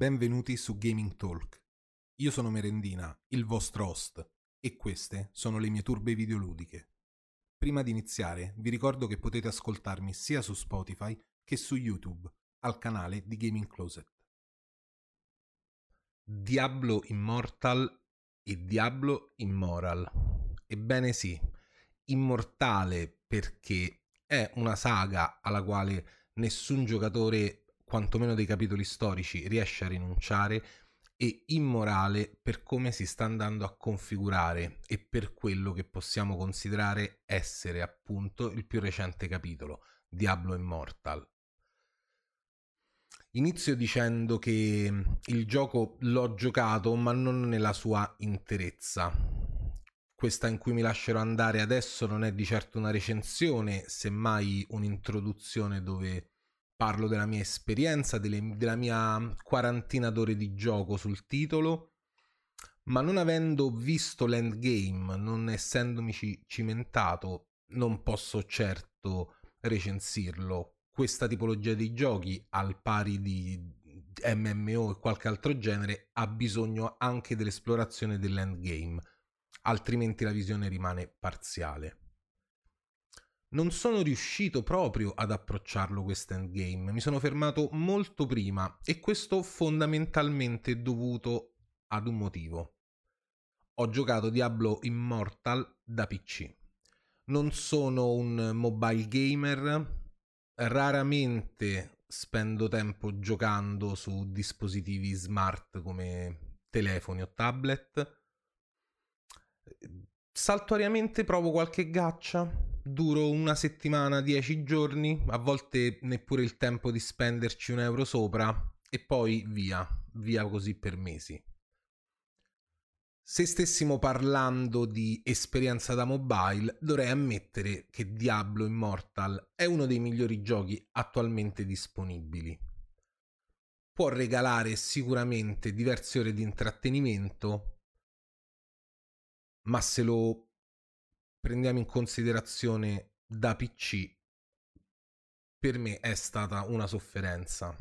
benvenuti su Gaming Talk. Io sono Merendina, il vostro host, e queste sono le mie turbe videoludiche. Prima di iniziare, vi ricordo che potete ascoltarmi sia su Spotify che su YouTube, al canale di Gaming Closet. Diablo Immortal e Diablo Immoral. Ebbene sì, immortale perché è una saga alla quale nessun giocatore quantomeno dei capitoli storici, riesce a rinunciare e immorale per come si sta andando a configurare e per quello che possiamo considerare essere appunto il più recente capitolo, Diablo Immortal. Inizio dicendo che il gioco l'ho giocato ma non nella sua interezza. Questa in cui mi lascerò andare adesso non è di certo una recensione, semmai un'introduzione dove parlo della mia esperienza, delle, della mia quarantina d'ore di gioco sul titolo, ma non avendo visto l'endgame, non essendomi cimentato, non posso certo recensirlo. Questa tipologia di giochi, al pari di MMO e qualche altro genere, ha bisogno anche dell'esplorazione dell'endgame, altrimenti la visione rimane parziale non sono riuscito proprio ad approcciarlo questo endgame, mi sono fermato molto prima e questo fondamentalmente dovuto ad un motivo. Ho giocato Diablo Immortal da PC. Non sono un mobile gamer, raramente spendo tempo giocando su dispositivi smart come telefoni o tablet. Saltuariamente provo qualche gaccia, duro una settimana, dieci giorni, a volte neppure il tempo di spenderci un euro sopra e poi via, via così per mesi. Se stessimo parlando di esperienza da mobile, dovrei ammettere che Diablo Immortal è uno dei migliori giochi attualmente disponibili. Può regalare sicuramente diverse ore di intrattenimento, ma se lo prendiamo in considerazione da PC, per me è stata una sofferenza.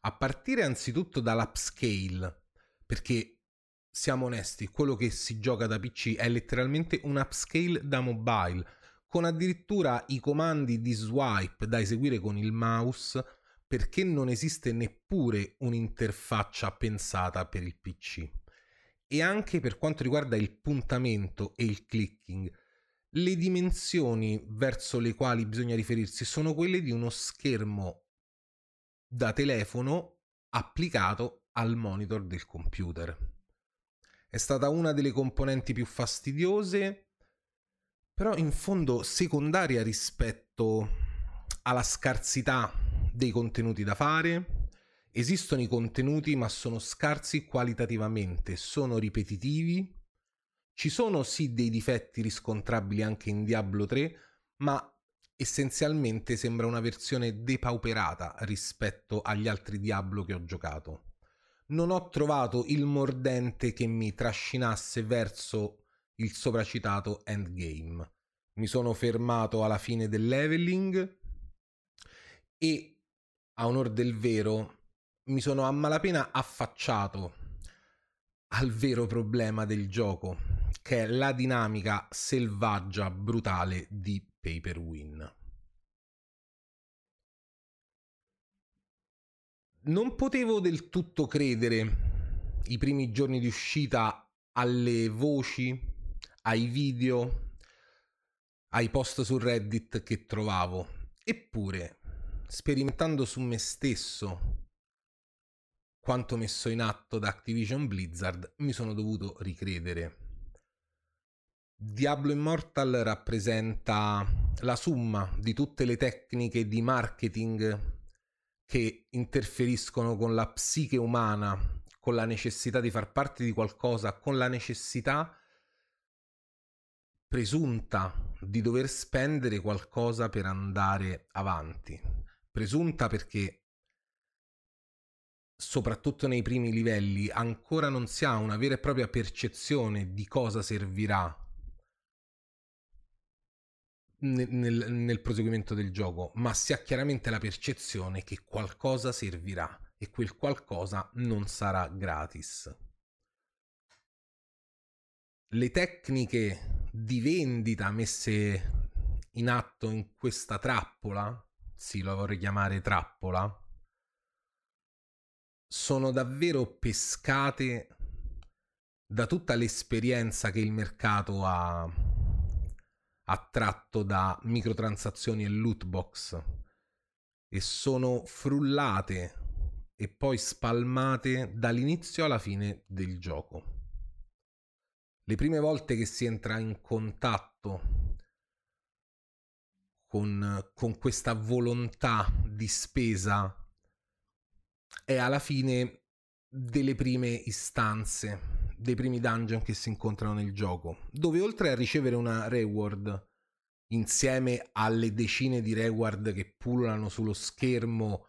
A partire anzitutto dall'upscale, perché siamo onesti, quello che si gioca da PC è letteralmente un upscale da mobile, con addirittura i comandi di swipe da eseguire con il mouse, perché non esiste neppure un'interfaccia pensata per il PC. E anche per quanto riguarda il puntamento e il clicking, le dimensioni verso le quali bisogna riferirsi sono quelle di uno schermo da telefono applicato al monitor del computer. È stata una delle componenti più fastidiose, però in fondo secondaria rispetto alla scarsità dei contenuti da fare. Esistono i contenuti ma sono scarsi qualitativamente, sono ripetitivi ci sono sì dei difetti riscontrabili anche in Diablo 3, ma essenzialmente sembra una versione depauperata rispetto agli altri Diablo che ho giocato. Non ho trovato il mordente che mi trascinasse verso il sopracitato endgame. Mi sono fermato alla fine del leveling e, a onor del vero, mi sono a malapena affacciato al vero problema del gioco, che è la dinamica selvaggia, brutale di Paper Win. Non potevo del tutto credere i primi giorni di uscita alle voci, ai video, ai post su Reddit che trovavo. Eppure, sperimentando su me stesso quanto messo in atto da Activision Blizzard, mi sono dovuto ricredere. Diablo Immortal rappresenta la summa di tutte le tecniche di marketing che interferiscono con la psiche umana, con la necessità di far parte di qualcosa, con la necessità presunta di dover spendere qualcosa per andare avanti. Presunta perché soprattutto nei primi livelli, ancora non si ha una vera e propria percezione di cosa servirà nel, nel, proseguimento del gioco, ma si ha chiaramente la percezione che qualcosa servirà e quel qualcosa non sarà gratis. Le tecniche di vendita messe in atto in questa trappola, sì, lo vorrei chiamare trappola, sono davvero pescate da tutta l'esperienza che il mercato ha attratto da microtransazioni e loot box e sono frullate e poi spalmate dall'inizio alla fine del gioco. Le prime volte che si entra in contatto con, con questa volontà di spesa è alla fine delle prime istanze, dei primi dungeon che si incontrano nel gioco, dove oltre a ricevere una reward insieme alle decine di reward che pullano sullo schermo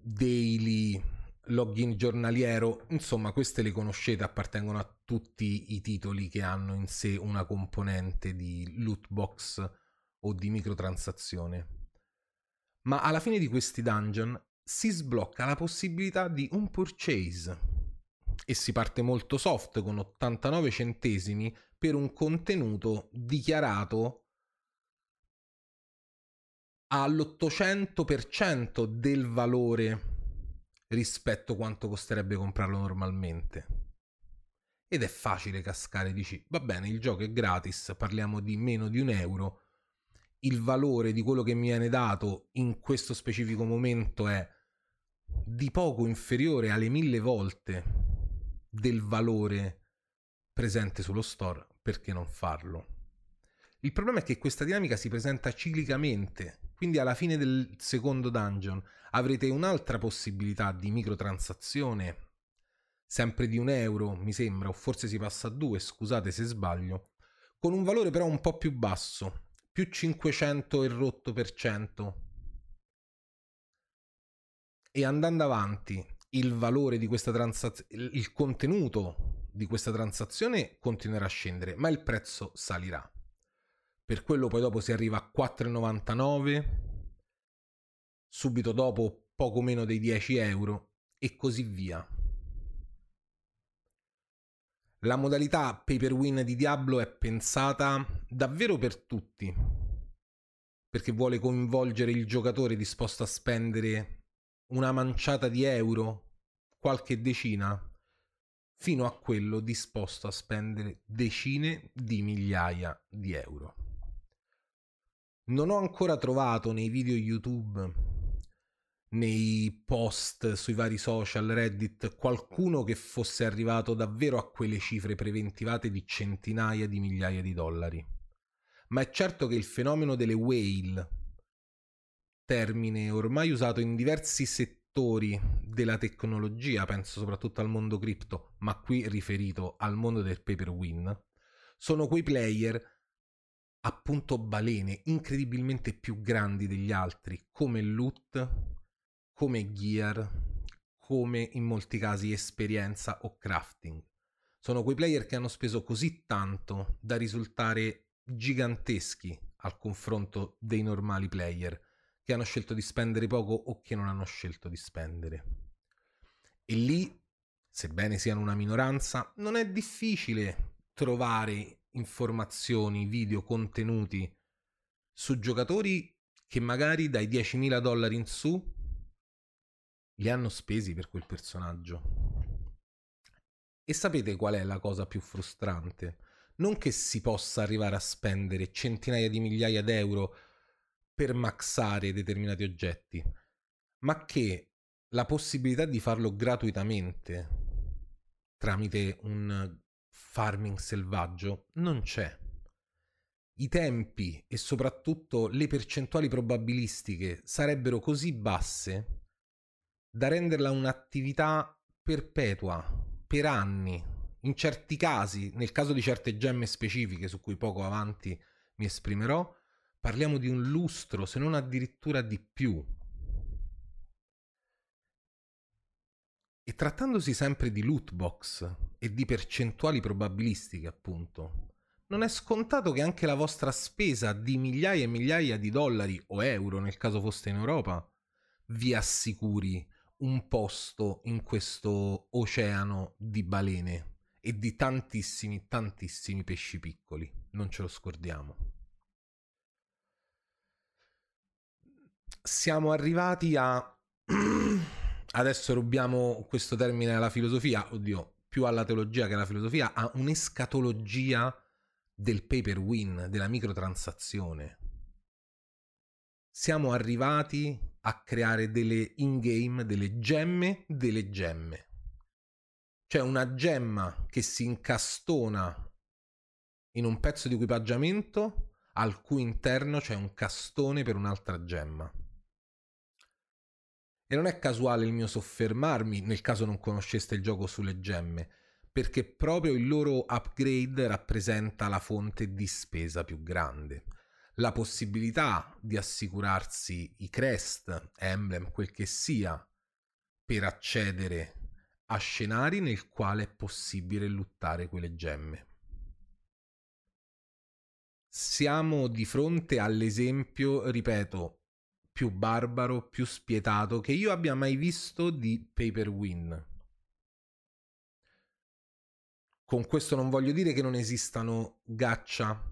daily, login giornaliero, insomma queste le conoscete, appartengono a tutti i titoli che hanno in sé una componente di loot box o di microtransazione. Ma alla fine di questi dungeon si sblocca la possibilità di un purchase e si parte molto soft con 89 centesimi per un contenuto dichiarato all'800% del valore rispetto a quanto costerebbe comprarlo normalmente. Ed è facile cascare, dici, va bene, il gioco è gratis, parliamo di meno di un euro, il valore di quello che mi viene dato in questo specifico momento è di poco inferiore alle mille volte del valore presente sullo store, perché non farlo? Il problema è che questa dinamica si presenta ciclicamente, quindi alla fine del secondo dungeon avrete un'altra possibilità di microtransazione, sempre di un euro mi sembra, o forse si passa a due, scusate se sbaglio, con un valore però un po' più basso, più 500 e rotto per cento. E andando avanti, il valore di questa transazione, il contenuto di questa transazione continuerà a scendere, ma il prezzo salirà. Per quello poi dopo si arriva a 4,99, subito dopo poco meno dei 10 euro e così via. La modalità pay win di Diablo è pensata davvero per tutti, perché vuole coinvolgere il giocatore disposto a spendere una manciata di euro, qualche decina, fino a quello disposto a spendere decine di migliaia di euro. Non ho ancora trovato nei video YouTube nei post sui vari social, Reddit, qualcuno che fosse arrivato davvero a quelle cifre preventivate di centinaia di migliaia di dollari. Ma è certo che il fenomeno delle whale, termine ormai usato in diversi settori della tecnologia, penso soprattutto al mondo cripto, ma qui riferito al mondo del pay per win, sono quei player appunto balene incredibilmente più grandi degli altri come loot come gear, come in molti casi esperienza o crafting. Sono quei player che hanno speso così tanto da risultare giganteschi al confronto dei normali player che hanno scelto di spendere poco o che non hanno scelto di spendere. E lì, sebbene siano una minoranza, non è difficile trovare informazioni, video, contenuti su giocatori che magari dai 10.000 dollari in su li hanno spesi per quel personaggio. E sapete qual è la cosa più frustrante? Non che si possa arrivare a spendere centinaia di migliaia d'euro per maxare determinati oggetti, ma che la possibilità di farlo gratuitamente tramite un farming selvaggio non c'è. I tempi e soprattutto le percentuali probabilistiche sarebbero così basse da renderla un'attività perpetua, per anni. In certi casi, nel caso di certe gemme specifiche su cui poco avanti mi esprimerò, parliamo di un lustro, se non addirittura di più. E trattandosi sempre di loot box e di percentuali probabilistiche, appunto, non è scontato che anche la vostra spesa di migliaia e migliaia di dollari o euro, nel caso foste in Europa, vi assicuri un posto in questo oceano di balene e di tantissimi, tantissimi pesci piccoli, non ce lo scordiamo. Siamo arrivati a... Adesso rubiamo questo termine alla filosofia, oddio, più alla teologia che alla filosofia, a un'escatologia del paper win, della microtransazione. Siamo arrivati a creare delle in-game, delle gemme, delle gemme. Cioè una gemma che si incastona in un pezzo di equipaggiamento al cui interno c'è un castone per un'altra gemma. E non è casuale il mio soffermarmi, nel caso non conosceste il gioco sulle gemme, perché proprio il loro upgrade rappresenta la fonte di spesa più grande. La possibilità di assicurarsi i crest, emblem, quel che sia, per accedere a scenari nel quale è possibile luttare quelle gemme. Siamo di fronte all'esempio, ripeto, più barbaro, più spietato che io abbia mai visto di Paper Win. Con questo non voglio dire che non esistano gaccia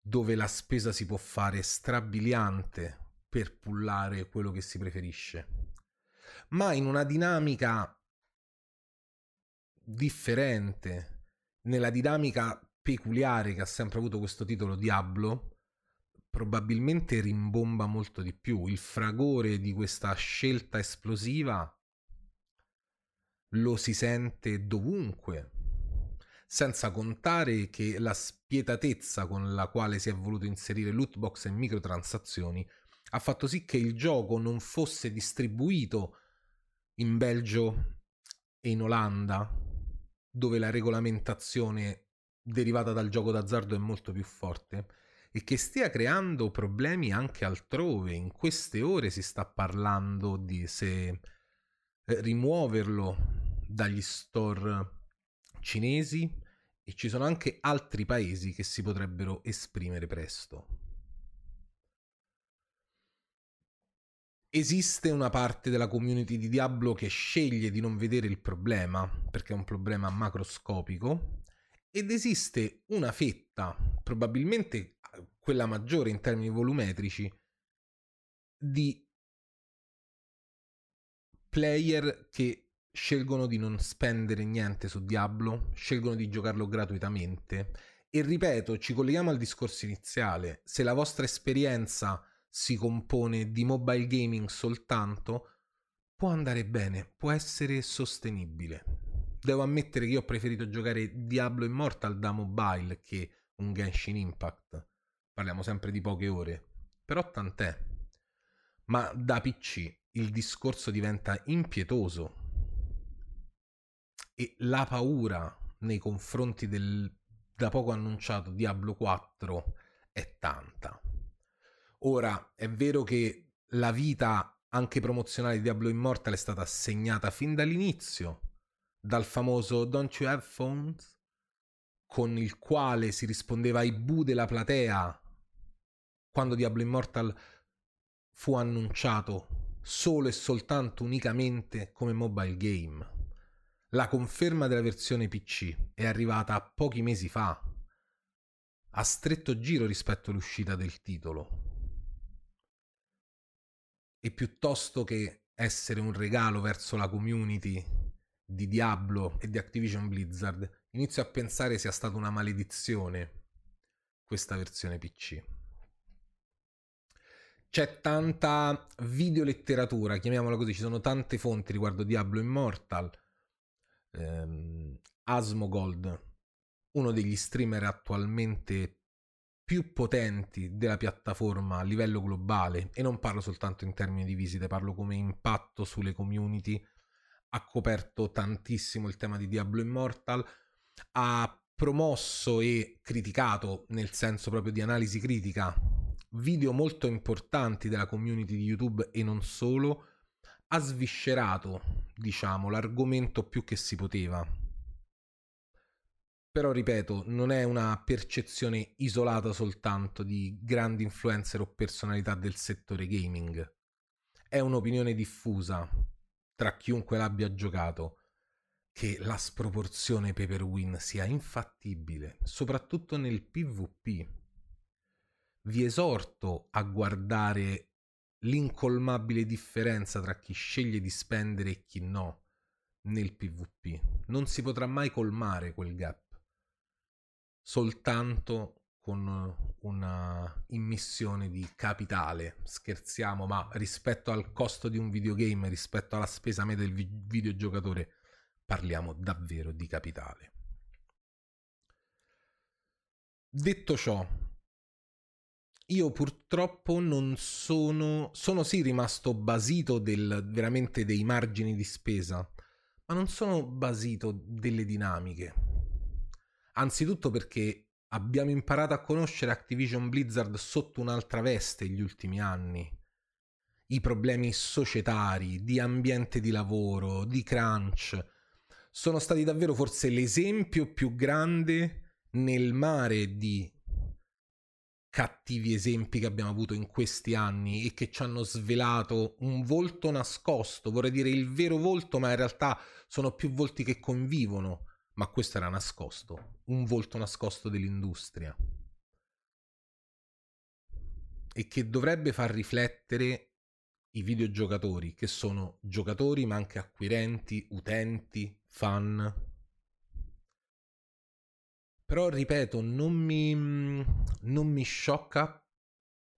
dove la spesa si può fare strabiliante per pullare quello che si preferisce, ma in una dinamica differente, nella dinamica peculiare che ha sempre avuto questo titolo Diablo, probabilmente rimbomba molto di più. Il fragore di questa scelta esplosiva lo si sente dovunque, senza contare che la spietatezza con la quale si è voluto inserire lootbox e microtransazioni ha fatto sì che il gioco non fosse distribuito in Belgio e in Olanda, dove la regolamentazione derivata dal gioco d'azzardo è molto più forte, e che stia creando problemi anche altrove. In queste ore si sta parlando di se eh, rimuoverlo dagli store cinesi e ci sono anche altri paesi che si potrebbero esprimere presto. Esiste una parte della community di Diablo che sceglie di non vedere il problema, perché è un problema macroscopico, ed esiste una fetta, probabilmente quella maggiore in termini volumetrici, di player che scelgono di non spendere niente su Diablo, scelgono di giocarlo gratuitamente. E ripeto, ci colleghiamo al discorso iniziale, se la vostra esperienza si compone di mobile gaming soltanto, può andare bene, può essere sostenibile. Devo ammettere che io ho preferito giocare Diablo Immortal da mobile che un Genshin Impact parliamo sempre di poche ore, però tant'è. Ma da PC il discorso diventa impietoso e la paura nei confronti del da poco annunciato Diablo 4 è tanta. Ora, è vero che la vita anche promozionale di Diablo Immortal è stata segnata fin dall'inizio dal famoso Don't You Have Phones? con il quale si rispondeva ai bu della platea quando Diablo Immortal fu annunciato solo e soltanto unicamente come mobile game. La conferma della versione PC è arrivata pochi mesi fa, a stretto giro rispetto all'uscita del titolo. E piuttosto che essere un regalo verso la community di Diablo e di Activision Blizzard, inizio a pensare sia stata una maledizione questa versione PC c'è tanta videoletteratura, chiamiamola così, ci sono tante fonti riguardo Diablo Immortal. Ehm, Asmogold, uno degli streamer attualmente più potenti della piattaforma a livello globale, e non parlo soltanto in termini di visite, parlo come impatto sulle community, ha coperto tantissimo il tema di Diablo Immortal, ha promosso e criticato, nel senso proprio di analisi critica, video molto importanti della community di YouTube e non solo, ha sviscerato, diciamo, l'argomento più che si poteva. Però ripeto, non è una percezione isolata soltanto di grandi influencer o personalità del settore gaming. È un'opinione diffusa tra chiunque l'abbia giocato che la sproporzione pay per win sia infattibile, soprattutto nel PvP. Vi esorto a guardare l'incolmabile differenza tra chi sceglie di spendere e chi no nel PvP. Non si potrà mai colmare quel gap soltanto con una immissione di capitale. Scherziamo, ma rispetto al costo di un videogame, rispetto alla spesa media del vi- videogiocatore, parliamo davvero di capitale. Detto ciò, io purtroppo non sono. Sono sì rimasto basito del, veramente dei margini di spesa, ma non sono basito delle dinamiche. Anzitutto perché abbiamo imparato a conoscere Activision Blizzard sotto un'altra veste gli ultimi anni. I problemi societari, di ambiente di lavoro, di crunch, sono stati davvero forse l'esempio più grande nel mare di cattivi esempi che abbiamo avuto in questi anni e che ci hanno svelato un volto nascosto, vorrei dire il vero volto, ma in realtà sono più volti che convivono. Ma questo era nascosto, un volto nascosto dell'industria. E che dovrebbe far riflettere i videogiocatori, che sono giocatori ma anche acquirenti, utenti, fan. Però ripeto, non mi, non mi sciocca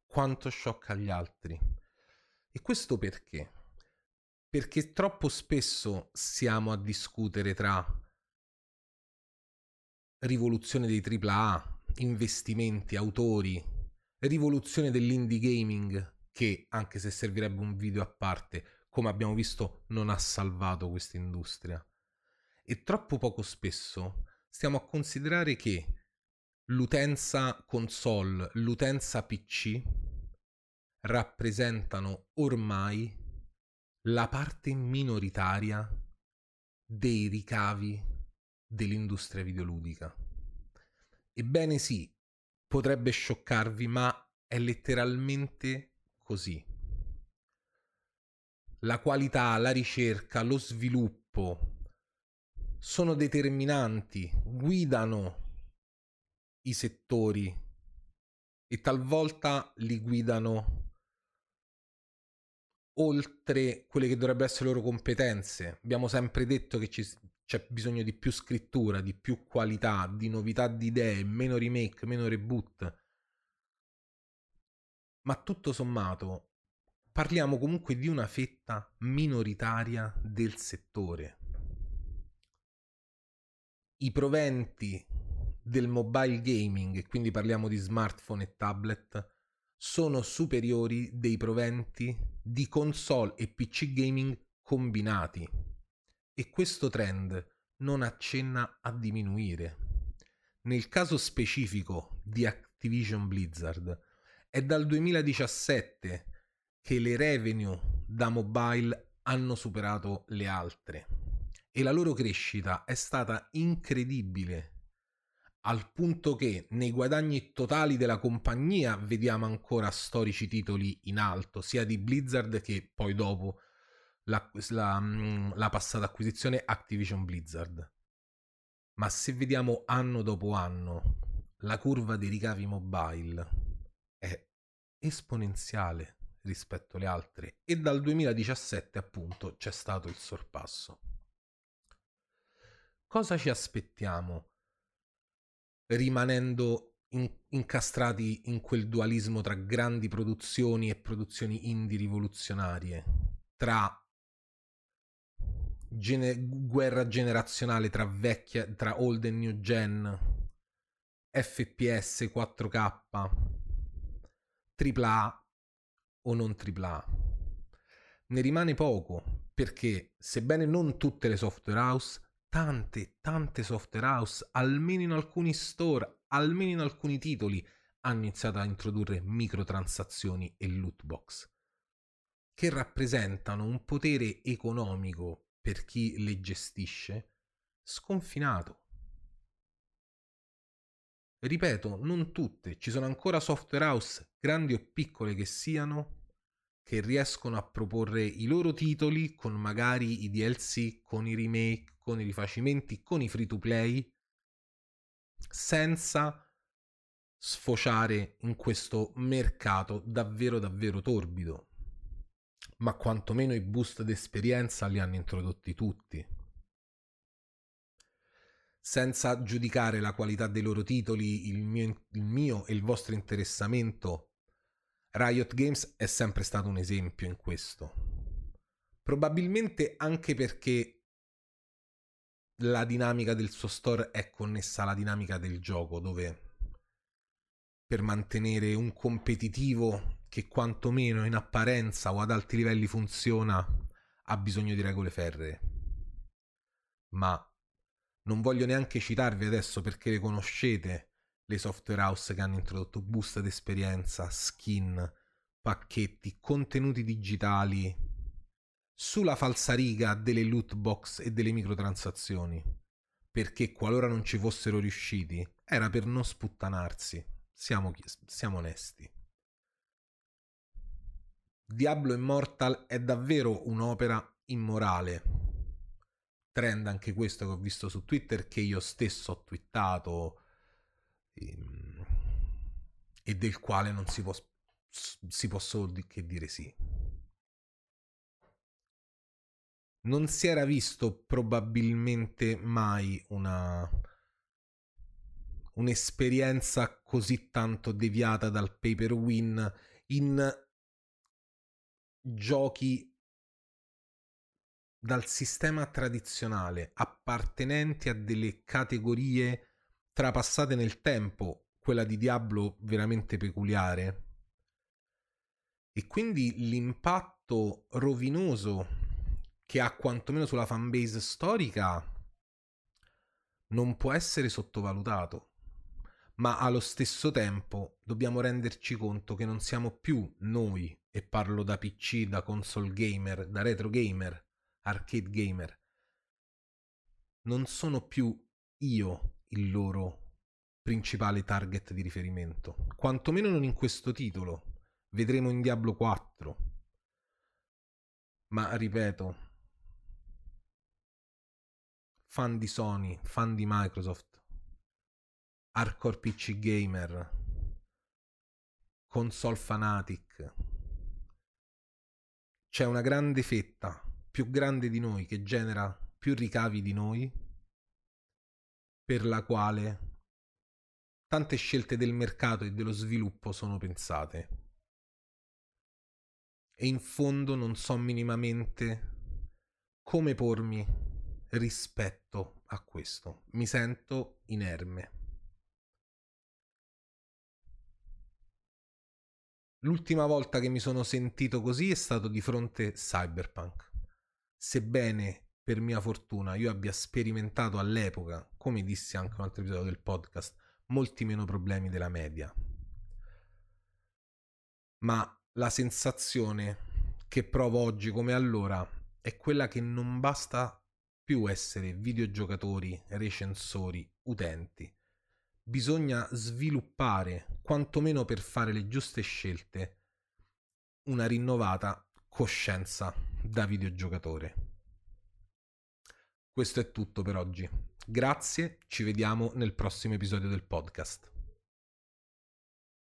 quanto sciocca gli altri. E questo perché? Perché troppo spesso siamo a discutere tra rivoluzione dei AAA, investimenti, autori, rivoluzione dell'indie gaming che, anche se servirebbe un video a parte, come abbiamo visto, non ha salvato questa industria. E troppo poco spesso stiamo a considerare che l'utenza console, l'utenza PC rappresentano ormai la parte minoritaria dei ricavi dell'industria videoludica. Ebbene sì, potrebbe scioccarvi, ma è letteralmente così. La qualità, la ricerca, lo sviluppo sono determinanti, guidano i settori e talvolta li guidano oltre quelle che dovrebbero essere le loro competenze. Abbiamo sempre detto che ci, c'è bisogno di più scrittura, di più qualità, di novità di idee, meno remake, meno reboot. Ma tutto sommato, parliamo comunque di una fetta minoritaria del settore. I proventi del mobile gaming, quindi parliamo di smartphone e tablet, sono superiori dei proventi di console e PC gaming combinati e questo trend non accenna a diminuire. Nel caso specifico di Activision Blizzard è dal 2017 che le revenue da mobile hanno superato le altre e la loro crescita è stata incredibile al punto che nei guadagni totali della compagnia vediamo ancora storici titoli in alto, sia di Blizzard che poi dopo la, la, mm, la passata acquisizione Activision Blizzard. Ma se vediamo anno dopo anno, la curva dei ricavi mobile è esponenziale rispetto alle altre e dal 2017 appunto c'è stato il sorpasso. Cosa ci aspettiamo rimanendo in, incastrati in quel dualismo tra grandi produzioni e produzioni indie rivoluzionarie, tra gene- guerra generazionale tra vecchia, tra old e new gen, FPS 4K, AAA o non AAA. Ne rimane poco perché, sebbene non tutte le software house, tante, tante software house, almeno in alcuni store, almeno in alcuni titoli, hanno iniziato a introdurre microtransazioni e loot box, che rappresentano un potere economico per chi le gestisce, sconfinato. Ripeto, non tutte, ci sono ancora software house, grandi o piccole che siano, che riescono a proporre i loro titoli con magari i DLC, con i remake, con i rifacimenti, con i free to play, senza sfociare in questo mercato davvero davvero torbido. Ma quantomeno i boost d'esperienza li hanno introdotti tutti. Senza giudicare la qualità dei loro titoli, il mio, il mio e il vostro interessamento, Riot Games è sempre stato un esempio in questo. Probabilmente anche perché la dinamica del suo store è connessa alla dinamica del gioco, dove per mantenere un competitivo che quantomeno in apparenza o ad alti livelli funziona ha bisogno di regole ferree. Ma non voglio neanche citarvi adesso perché le conoscete le software house che hanno introdotto boost d'esperienza, skin, pacchetti, contenuti digitali sulla falsariga delle loot box e delle microtransazioni. Perché qualora non ci fossero riusciti, era per non sputtanarsi. Siamo, siamo onesti. Diablo Immortal è davvero un'opera immorale. Trend anche questo che ho visto su Twitter, che io stesso ho twittato ehm, e del quale non si può, si può solo che dire sì. Non si era visto probabilmente mai una un'esperienza così tanto deviata dal pay per win in giochi dal sistema tradizionale appartenenti a delle categorie trapassate nel tempo, quella di Diablo veramente peculiare. E quindi l'impatto rovinoso che ha quantomeno sulla fanbase storica non può essere sottovalutato ma allo stesso tempo dobbiamo renderci conto che non siamo più noi, e parlo da PC, da console gamer, da retro gamer, arcade gamer, non sono più io il loro principale target di riferimento, quantomeno non in questo titolo. Vedremo in Diablo 4. Ma ripeto, fan di Sony, fan di Microsoft, hardcore PC gamer, console fanatic. C'è una grande fetta, più grande di noi, che genera più ricavi di noi, per la quale tante scelte del mercato e dello sviluppo sono pensate. E in fondo non so minimamente come pormi rispetto a questo. Mi sento inerme. L'ultima volta che mi sono sentito così è stato di fronte Cyberpunk. Sebbene per mia fortuna io abbia sperimentato all'epoca, come dissi anche in un altro episodio del podcast, molti meno problemi della media. Ma la sensazione che provo oggi come allora è quella che non basta più essere videogiocatori, recensori, utenti bisogna sviluppare, quantomeno per fare le giuste scelte, una rinnovata coscienza da videogiocatore. Questo è tutto per oggi. Grazie, ci vediamo nel prossimo episodio del podcast.